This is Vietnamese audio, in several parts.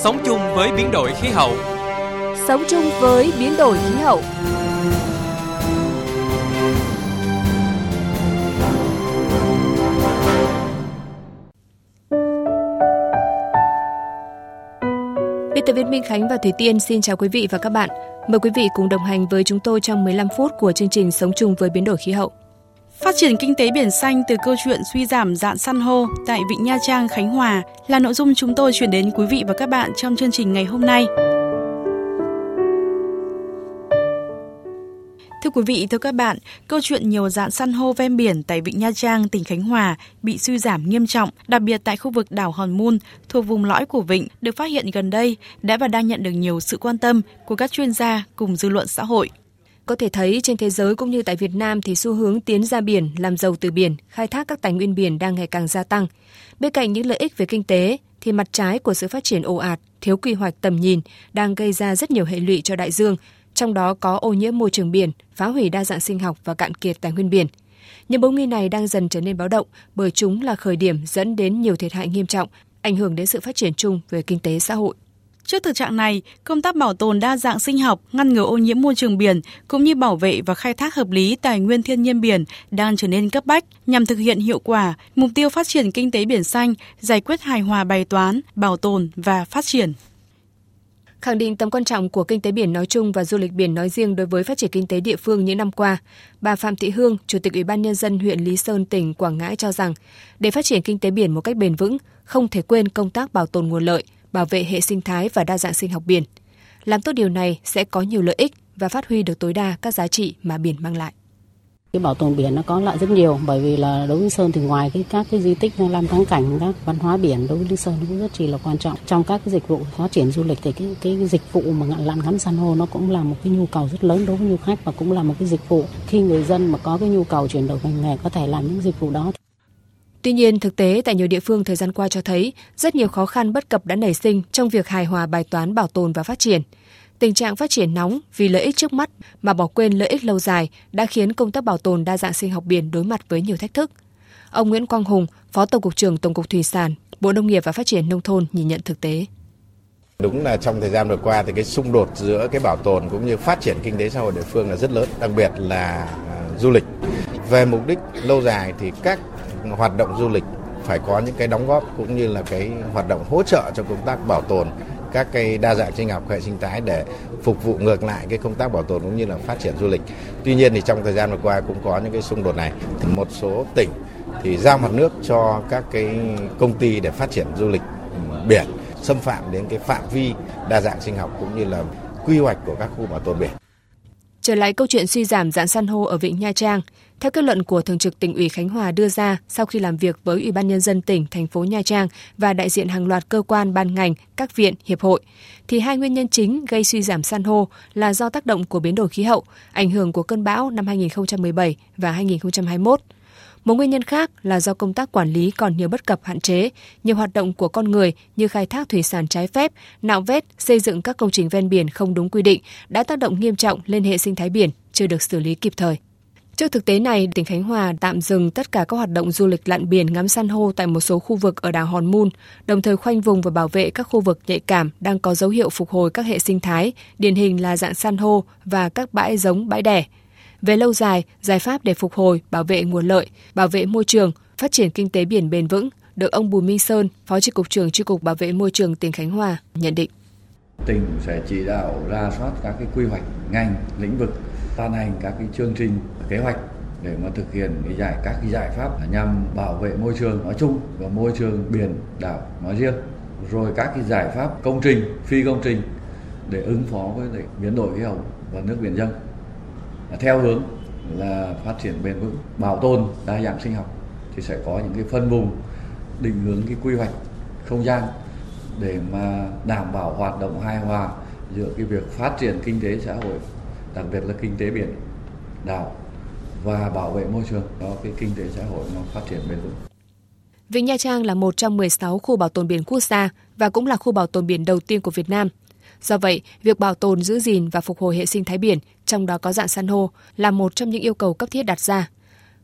Sống chung với biến đổi khí hậu. Sống chung với biến đổi khí hậu. Biên tập viên Minh Khánh và Thủy Tiên xin chào quý vị và các bạn. Mời quý vị cùng đồng hành với chúng tôi trong 15 phút của chương trình Sống chung với biến đổi khí hậu. Phát triển kinh tế biển xanh từ câu chuyện suy giảm dạn san hô tại Vịnh Nha Trang, Khánh Hòa là nội dung chúng tôi chuyển đến quý vị và các bạn trong chương trình ngày hôm nay. Thưa quý vị, thưa các bạn, câu chuyện nhiều dạng san hô ven biển tại Vịnh Nha Trang, tỉnh Khánh Hòa bị suy giảm nghiêm trọng, đặc biệt tại khu vực đảo Hòn Mun thuộc vùng lõi của vịnh được phát hiện gần đây đã và đang nhận được nhiều sự quan tâm của các chuyên gia cùng dư luận xã hội. Có thể thấy trên thế giới cũng như tại Việt Nam thì xu hướng tiến ra biển, làm giàu từ biển, khai thác các tài nguyên biển đang ngày càng gia tăng. Bên cạnh những lợi ích về kinh tế thì mặt trái của sự phát triển ồ ạt, thiếu quy hoạch tầm nhìn đang gây ra rất nhiều hệ lụy cho đại dương, trong đó có ô nhiễm môi trường biển, phá hủy đa dạng sinh học và cạn kiệt tài nguyên biển. Những mối nghi này đang dần trở nên báo động bởi chúng là khởi điểm dẫn đến nhiều thiệt hại nghiêm trọng, ảnh hưởng đến sự phát triển chung về kinh tế xã hội. Trước thực trạng này, công tác bảo tồn đa dạng sinh học, ngăn ngừa ô nhiễm môi trường biển cũng như bảo vệ và khai thác hợp lý tài nguyên thiên nhiên biển đang trở nên cấp bách nhằm thực hiện hiệu quả mục tiêu phát triển kinh tế biển xanh, giải quyết hài hòa bài toán, bảo tồn và phát triển. Khẳng định tầm quan trọng của kinh tế biển nói chung và du lịch biển nói riêng đối với phát triển kinh tế địa phương những năm qua, bà Phạm Thị Hương, Chủ tịch Ủy ban Nhân dân huyện Lý Sơn, tỉnh Quảng Ngãi cho rằng, để phát triển kinh tế biển một cách bền vững, không thể quên công tác bảo tồn nguồn lợi, bảo vệ hệ sinh thái và đa dạng sinh học biển. Làm tốt điều này sẽ có nhiều lợi ích và phát huy được tối đa các giá trị mà biển mang lại. Cái bảo tồn biển nó có lợi rất nhiều, bởi vì là đối với Sơn thì ngoài cái các cái di tích làm thắng cảnh, các văn hóa biển đối với Lý Sơn cũng rất chỉ là quan trọng. Trong các cái dịch vụ phát triển du lịch thì cái cái dịch vụ mà lặn ngắm san hô nó cũng là một cái nhu cầu rất lớn đối với du khách và cũng là một cái dịch vụ khi người dân mà có cái nhu cầu chuyển đổi ngành nghề có thể làm những dịch vụ đó. Tuy nhiên, thực tế tại nhiều địa phương thời gian qua cho thấy rất nhiều khó khăn bất cập đã nảy sinh trong việc hài hòa bài toán bảo tồn và phát triển. Tình trạng phát triển nóng vì lợi ích trước mắt mà bỏ quên lợi ích lâu dài đã khiến công tác bảo tồn đa dạng sinh học biển đối mặt với nhiều thách thức. Ông Nguyễn Quang Hùng, Phó Tổng cục trưởng Tổng cục Thủy sản, Bộ Nông nghiệp và Phát triển Nông thôn nhìn nhận thực tế. Đúng là trong thời gian vừa qua thì cái xung đột giữa cái bảo tồn cũng như phát triển kinh tế xã hội địa phương là rất lớn, đặc biệt là à, du lịch. Về mục đích lâu dài thì các hoạt động du lịch phải có những cái đóng góp cũng như là cái hoạt động hỗ trợ cho công tác bảo tồn các cái đa dạng sinh học hệ sinh thái để phục vụ ngược lại cái công tác bảo tồn cũng như là phát triển du lịch. Tuy nhiên thì trong thời gian vừa qua cũng có những cái xung đột này. Một số tỉnh thì giao mặt nước cho các cái công ty để phát triển du lịch ừ, biển xâm phạm đến cái phạm vi đa dạng sinh học cũng như là quy hoạch của các khu bảo tồn biển. Trở lại câu chuyện suy giảm dạng san hô ở Vịnh Nha Trang, theo kết luận của Thường trực tỉnh ủy Khánh Hòa đưa ra sau khi làm việc với Ủy ban Nhân dân tỉnh, thành phố Nha Trang và đại diện hàng loạt cơ quan, ban ngành, các viện, hiệp hội, thì hai nguyên nhân chính gây suy giảm san hô là do tác động của biến đổi khí hậu, ảnh hưởng của cơn bão năm 2017 và 2021. Một nguyên nhân khác là do công tác quản lý còn nhiều bất cập hạn chế, nhiều hoạt động của con người như khai thác thủy sản trái phép, nạo vét, xây dựng các công trình ven biển không đúng quy định đã tác động nghiêm trọng lên hệ sinh thái biển, chưa được xử lý kịp thời. Trước thực tế này, tỉnh Khánh Hòa tạm dừng tất cả các hoạt động du lịch lặn biển ngắm san hô tại một số khu vực ở đảo Hòn Mun, đồng thời khoanh vùng và bảo vệ các khu vực nhạy cảm đang có dấu hiệu phục hồi các hệ sinh thái, điển hình là dạng san hô và các bãi giống bãi đẻ. Về lâu dài, giải pháp để phục hồi, bảo vệ nguồn lợi, bảo vệ môi trường, phát triển kinh tế biển bền vững được ông Bùi Minh Sơn, Phó Chi cục trưởng Chi cục Bảo vệ môi trường tỉnh Khánh Hòa nhận định. Tỉnh sẽ chỉ đạo ra soát các cái quy hoạch ngành, lĩnh vực, ban hành các cái chương trình, kế hoạch để mà thực hiện cái giải các cái giải pháp nhằm bảo vệ môi trường nói chung và môi trường biển đảo nói riêng. Rồi các cái giải pháp công trình phi công trình để ứng phó với biến đổi khí hậu và nước biển dân. Theo hướng là phát triển bền vững bảo tồn đa dạng sinh học thì sẽ có những cái phân vùng định hướng cái quy hoạch không gian để mà đảm bảo hoạt động hài hòa giữa cái việc phát triển kinh tế xã hội đặc biệt là kinh tế biển đảo và bảo vệ môi trường đó cái kinh tế xã hội nó phát triển bền vững. Vịnh Nha Trang là một trong 16 khu bảo tồn biển quốc gia và cũng là khu bảo tồn biển đầu tiên của Việt Nam. Do vậy, việc bảo tồn, giữ gìn và phục hồi hệ sinh thái biển, trong đó có dạng san hô, là một trong những yêu cầu cấp thiết đặt ra.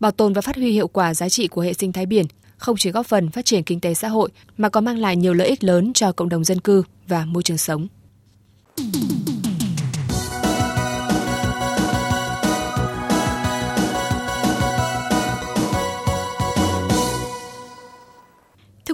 Bảo tồn và phát huy hiệu quả giá trị của hệ sinh thái biển không chỉ góp phần phát triển kinh tế xã hội mà còn mang lại nhiều lợi ích lớn cho cộng đồng dân cư và môi trường sống.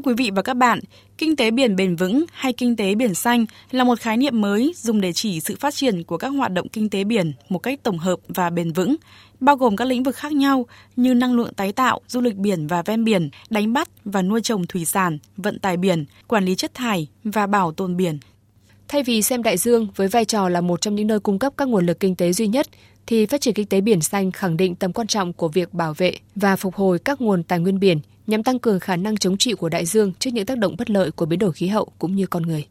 Quý vị và các bạn, kinh tế biển bền vững hay kinh tế biển xanh là một khái niệm mới dùng để chỉ sự phát triển của các hoạt động kinh tế biển một cách tổng hợp và bền vững, bao gồm các lĩnh vực khác nhau như năng lượng tái tạo, du lịch biển và ven biển, đánh bắt và nuôi trồng thủy sản, vận tải biển, quản lý chất thải và bảo tồn biển. Thay vì xem đại dương với vai trò là một trong những nơi cung cấp các nguồn lực kinh tế duy nhất, thì phát triển kinh tế biển xanh khẳng định tầm quan trọng của việc bảo vệ và phục hồi các nguồn tài nguyên biển nhằm tăng cường khả năng chống chịu của đại dương trước những tác động bất lợi của biến đổi khí hậu cũng như con người.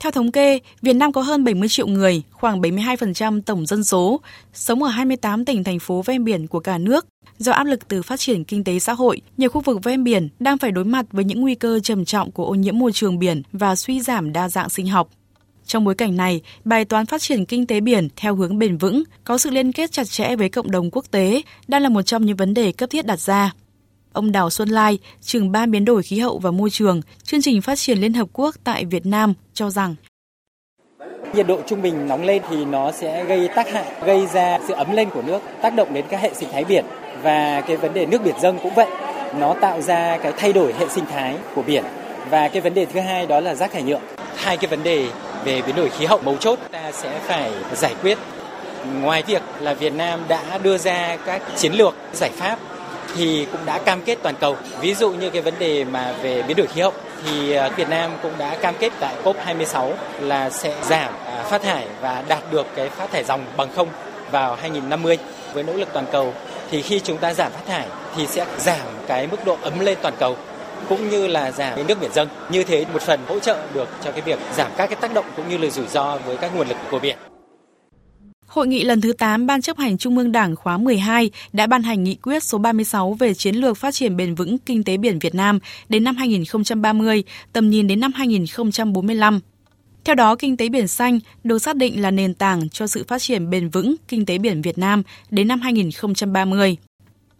Theo thống kê, Việt Nam có hơn 70 triệu người, khoảng 72% tổng dân số, sống ở 28 tỉnh thành phố ven biển của cả nước. Do áp lực từ phát triển kinh tế xã hội, nhiều khu vực ven biển đang phải đối mặt với những nguy cơ trầm trọng của ô nhiễm môi trường biển và suy giảm đa dạng sinh học. Trong bối cảnh này, bài toán phát triển kinh tế biển theo hướng bền vững, có sự liên kết chặt chẽ với cộng đồng quốc tế đang là một trong những vấn đề cấp thiết đặt ra. Ông Đào Xuân Lai, trưởng ban biến đổi khí hậu và môi trường, chương trình phát triển Liên Hợp Quốc tại Việt Nam cho rằng Nhiệt độ trung bình nóng lên thì nó sẽ gây tác hại, gây ra sự ấm lên của nước, tác động đến các hệ sinh thái biển và cái vấn đề nước biển dâng cũng vậy. Nó tạo ra cái thay đổi hệ sinh thái của biển và cái vấn đề thứ hai đó là rác thải nhựa. Hai cái vấn đề về biến đổi khí hậu mấu chốt ta sẽ phải giải quyết. Ngoài việc là Việt Nam đã đưa ra các chiến lược giải pháp thì cũng đã cam kết toàn cầu. Ví dụ như cái vấn đề mà về biến đổi khí hậu, thì ờ, Việt Nam cũng đã cam kết tại COP26 là sẽ giảm à, phát thải và đạt được cái phát thải dòng bằng không vào 2050 với nỗ lực toàn cầu, thì khi chúng ta giảm phát thải thì sẽ giảm cái mức độ ấm lên toàn cầu, cũng như là giảm cái nước biển dâng. Như thế một phần hỗ trợ được cho cái việc giảm các cái tác động cũng như là rủi ro với các nguồn lực của biển. Hội nghị lần thứ 8 Ban chấp hành Trung ương Đảng khóa 12 đã ban hành nghị quyết số 36 về chiến lược phát triển bền vững kinh tế biển Việt Nam đến năm 2030, tầm nhìn đến năm 2045. Theo đó, kinh tế biển xanh được xác định là nền tảng cho sự phát triển bền vững kinh tế biển Việt Nam đến năm 2030.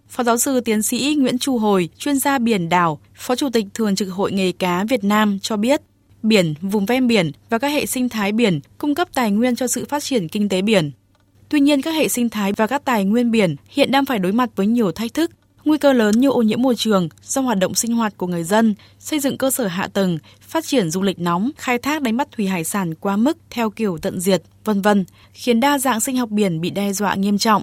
Phó giáo sư tiến sĩ Nguyễn Chu Hồi, chuyên gia biển đảo, Phó Chủ tịch Thường trực Hội nghề cá Việt Nam cho biết, biển, vùng ven biển và các hệ sinh thái biển cung cấp tài nguyên cho sự phát triển kinh tế biển. Tuy nhiên, các hệ sinh thái và các tài nguyên biển hiện đang phải đối mặt với nhiều thách thức, nguy cơ lớn như ô nhiễm môi trường do hoạt động sinh hoạt của người dân, xây dựng cơ sở hạ tầng, phát triển du lịch nóng, khai thác đánh bắt thủy hải sản quá mức theo kiểu tận diệt, vân vân, khiến đa dạng sinh học biển bị đe dọa nghiêm trọng.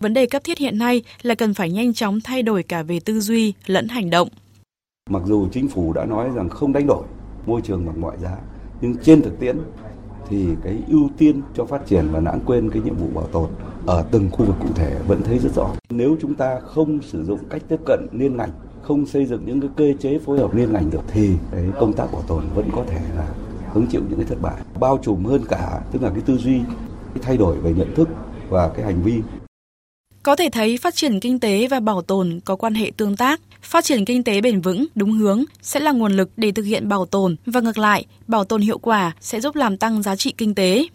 Vấn đề cấp thiết hiện nay là cần phải nhanh chóng thay đổi cả về tư duy lẫn hành động. Mặc dù chính phủ đã nói rằng không đánh đổi môi trường bằng mọi giá, nhưng trên thực tiễn thì cái ưu tiên cho phát triển và lãng quên cái nhiệm vụ bảo tồn ở từng khu vực cụ thể vẫn thấy rất rõ. Nếu chúng ta không sử dụng cách tiếp cận liên ngành, không xây dựng những cái cơ chế phối hợp liên ngành được thì cái công tác bảo tồn vẫn có thể là hứng chịu những cái thất bại. Bao trùm hơn cả tức là cái tư duy, cái thay đổi về nhận thức và cái hành vi có thể thấy phát triển kinh tế và bảo tồn có quan hệ tương tác. Phát triển kinh tế bền vững, đúng hướng sẽ là nguồn lực để thực hiện bảo tồn và ngược lại, bảo tồn hiệu quả sẽ giúp làm tăng giá trị kinh tế.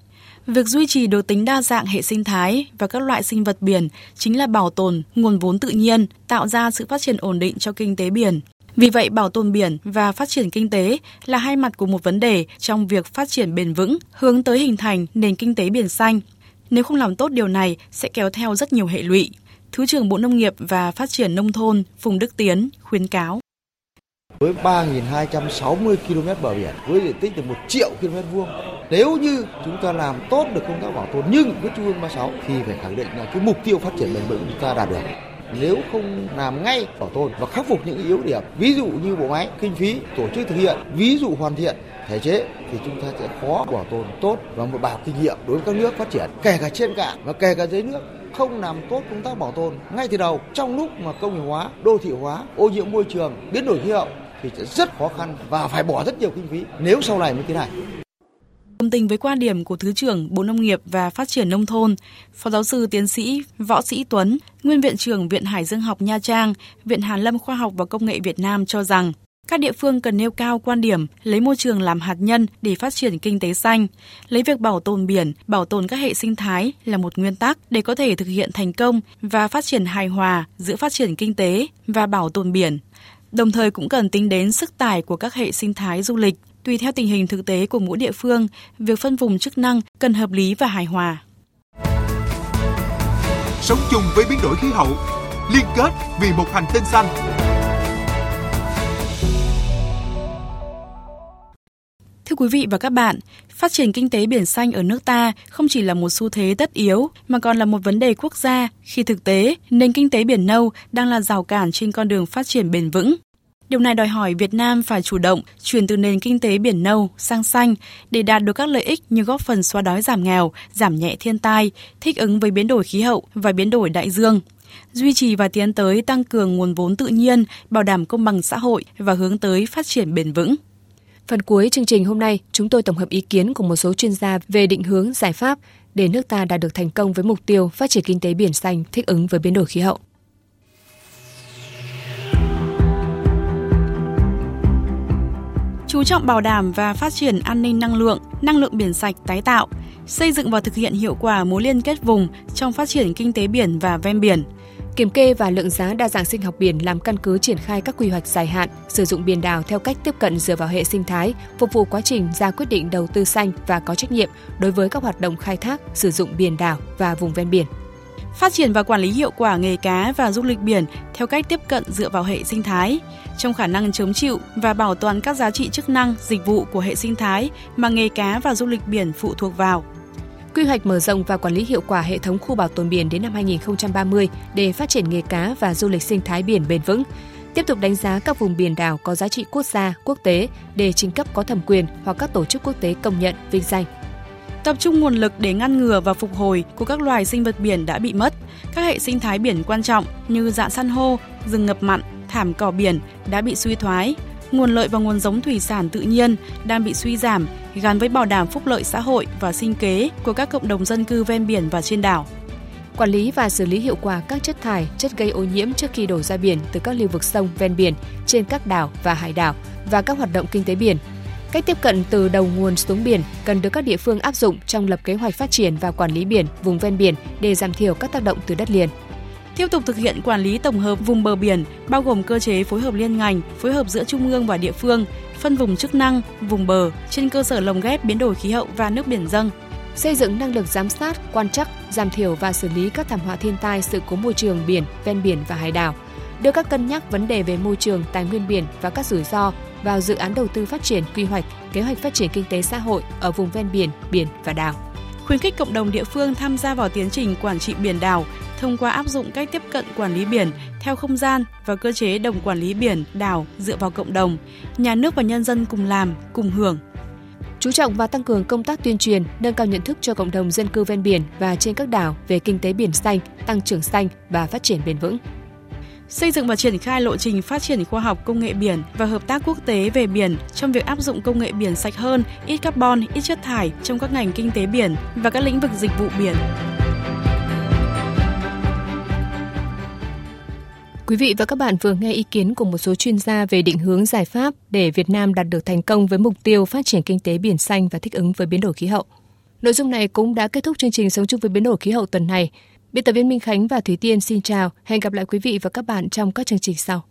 Việc duy trì được tính đa dạng hệ sinh thái và các loại sinh vật biển chính là bảo tồn nguồn vốn tự nhiên, tạo ra sự phát triển ổn định cho kinh tế biển. Vì vậy, bảo tồn biển và phát triển kinh tế là hai mặt của một vấn đề trong việc phát triển bền vững, hướng tới hình thành nền kinh tế biển xanh nếu không làm tốt điều này sẽ kéo theo rất nhiều hệ lụy. Thứ trưởng Bộ Nông nghiệp và Phát triển Nông thôn Phùng Đức Tiến khuyến cáo. Với 3.260 km bờ biển, với diện tích từ 1 triệu km vuông, nếu như chúng ta làm tốt được công tác bảo tồn nhưng với Trung ương 36 thì phải khẳng định là cái mục tiêu phát triển bền vững chúng ta đạt được nếu không làm ngay bảo tồn và khắc phục những yếu điểm ví dụ như bộ máy kinh phí tổ chức thực hiện ví dụ hoàn thiện thể chế thì chúng ta sẽ khó bảo tồn tốt và một bài kinh nghiệm đối với các nước phát triển kể cả trên cạn và kể cả dưới nước không làm tốt công tác bảo tồn. Ngay từ đầu trong lúc mà công nghiệp hóa đô thị hóa ô nhiễm môi trường biến đổi khí hậu thì sẽ rất khó khăn và phải bỏ rất nhiều kinh phí nếu sau này mới thế này Đồng tình với quan điểm của Thứ trưởng Bộ Nông nghiệp và Phát triển Nông thôn, Phó giáo sư tiến sĩ Võ Sĩ Tuấn, Nguyên Viện trưởng Viện Hải dương học Nha Trang, Viện Hàn lâm Khoa học và Công nghệ Việt Nam cho rằng, các địa phương cần nêu cao quan điểm lấy môi trường làm hạt nhân để phát triển kinh tế xanh, lấy việc bảo tồn biển, bảo tồn các hệ sinh thái là một nguyên tắc để có thể thực hiện thành công và phát triển hài hòa giữa phát triển kinh tế và bảo tồn biển. đồng thời cũng cần tính đến sức tải của các hệ sinh thái du lịch. Tùy theo tình hình thực tế của mỗi địa phương, việc phân vùng chức năng cần hợp lý và hài hòa. Sống chung với biến đổi khí hậu, liên kết vì một hành tinh xanh. Thưa quý vị và các bạn, phát triển kinh tế biển xanh ở nước ta không chỉ là một xu thế tất yếu mà còn là một vấn đề quốc gia khi thực tế nền kinh tế biển nâu đang là rào cản trên con đường phát triển bền vững. Điều này đòi hỏi Việt Nam phải chủ động chuyển từ nền kinh tế biển nâu sang xanh để đạt được các lợi ích như góp phần xóa đói giảm nghèo, giảm nhẹ thiên tai, thích ứng với biến đổi khí hậu và biến đổi đại dương duy trì và tiến tới tăng cường nguồn vốn tự nhiên, bảo đảm công bằng xã hội và hướng tới phát triển bền vững. Phần cuối chương trình hôm nay, chúng tôi tổng hợp ý kiến của một số chuyên gia về định hướng giải pháp để nước ta đạt được thành công với mục tiêu phát triển kinh tế biển xanh thích ứng với biến đổi khí hậu. chú trọng bảo đảm và phát triển an ninh năng lượng, năng lượng biển sạch tái tạo, xây dựng và thực hiện hiệu quả mối liên kết vùng trong phát triển kinh tế biển và ven biển, kiểm kê và lượng giá đa dạng sinh học biển làm căn cứ triển khai các quy hoạch dài hạn, sử dụng biển đảo theo cách tiếp cận dựa vào hệ sinh thái, phục vụ quá trình ra quyết định đầu tư xanh và có trách nhiệm đối với các hoạt động khai thác, sử dụng biển đảo và vùng ven biển. Phát triển và quản lý hiệu quả nghề cá và du lịch biển theo cách tiếp cận dựa vào hệ sinh thái, trong khả năng chống chịu và bảo toàn các giá trị chức năng, dịch vụ của hệ sinh thái mà nghề cá và du lịch biển phụ thuộc vào quy hoạch mở rộng và quản lý hiệu quả hệ thống khu bảo tồn biển đến năm 2030 để phát triển nghề cá và du lịch sinh thái biển bền vững. Tiếp tục đánh giá các vùng biển đảo có giá trị quốc gia, quốc tế để trình cấp có thẩm quyền hoặc các tổ chức quốc tế công nhận, vinh danh. Tập trung nguồn lực để ngăn ngừa và phục hồi của các loài sinh vật biển đã bị mất, các hệ sinh thái biển quan trọng như dạng san hô, rừng ngập mặn, thảm cỏ biển đã bị suy thoái, nguồn lợi và nguồn giống thủy sản tự nhiên đang bị suy giảm gắn với bảo đảm phúc lợi xã hội và sinh kế của các cộng đồng dân cư ven biển và trên đảo. Quản lý và xử lý hiệu quả các chất thải, chất gây ô nhiễm trước khi đổ ra biển từ các lưu vực sông ven biển trên các đảo và hải đảo và các hoạt động kinh tế biển. Cách tiếp cận từ đầu nguồn xuống biển cần được các địa phương áp dụng trong lập kế hoạch phát triển và quản lý biển vùng ven biển để giảm thiểu các tác động từ đất liền tiếp tục thực hiện quản lý tổng hợp vùng bờ biển, bao gồm cơ chế phối hợp liên ngành, phối hợp giữa trung ương và địa phương, phân vùng chức năng, vùng bờ trên cơ sở lồng ghép biến đổi khí hậu và nước biển dâng. Xây dựng năng lực giám sát, quan trắc, giảm thiểu và xử lý các thảm họa thiên tai, sự cố môi trường biển, ven biển và hải đảo. Đưa các cân nhắc vấn đề về môi trường, tài nguyên biển và các rủi ro vào dự án đầu tư phát triển quy hoạch, kế hoạch phát triển kinh tế xã hội ở vùng ven biển, biển và đảo khuyến khích cộng đồng địa phương tham gia vào tiến trình quản trị biển đảo thông qua áp dụng cách tiếp cận quản lý biển theo không gian và cơ chế đồng quản lý biển đảo dựa vào cộng đồng, nhà nước và nhân dân cùng làm, cùng hưởng. Chú trọng và tăng cường công tác tuyên truyền, nâng cao nhận thức cho cộng đồng dân cư ven biển và trên các đảo về kinh tế biển xanh, tăng trưởng xanh và phát triển bền vững xây dựng và triển khai lộ trình phát triển khoa học công nghệ biển và hợp tác quốc tế về biển trong việc áp dụng công nghệ biển sạch hơn, ít carbon, ít chất thải trong các ngành kinh tế biển và các lĩnh vực dịch vụ biển. Quý vị và các bạn vừa nghe ý kiến của một số chuyên gia về định hướng giải pháp để Việt Nam đạt được thành công với mục tiêu phát triển kinh tế biển xanh và thích ứng với biến đổi khí hậu. Nội dung này cũng đã kết thúc chương trình Sống chung với biến đổi khí hậu tuần này. Biên tập viên Minh Khánh và Thúy Tiên xin chào. Hẹn gặp lại quý vị và các bạn trong các chương trình sau.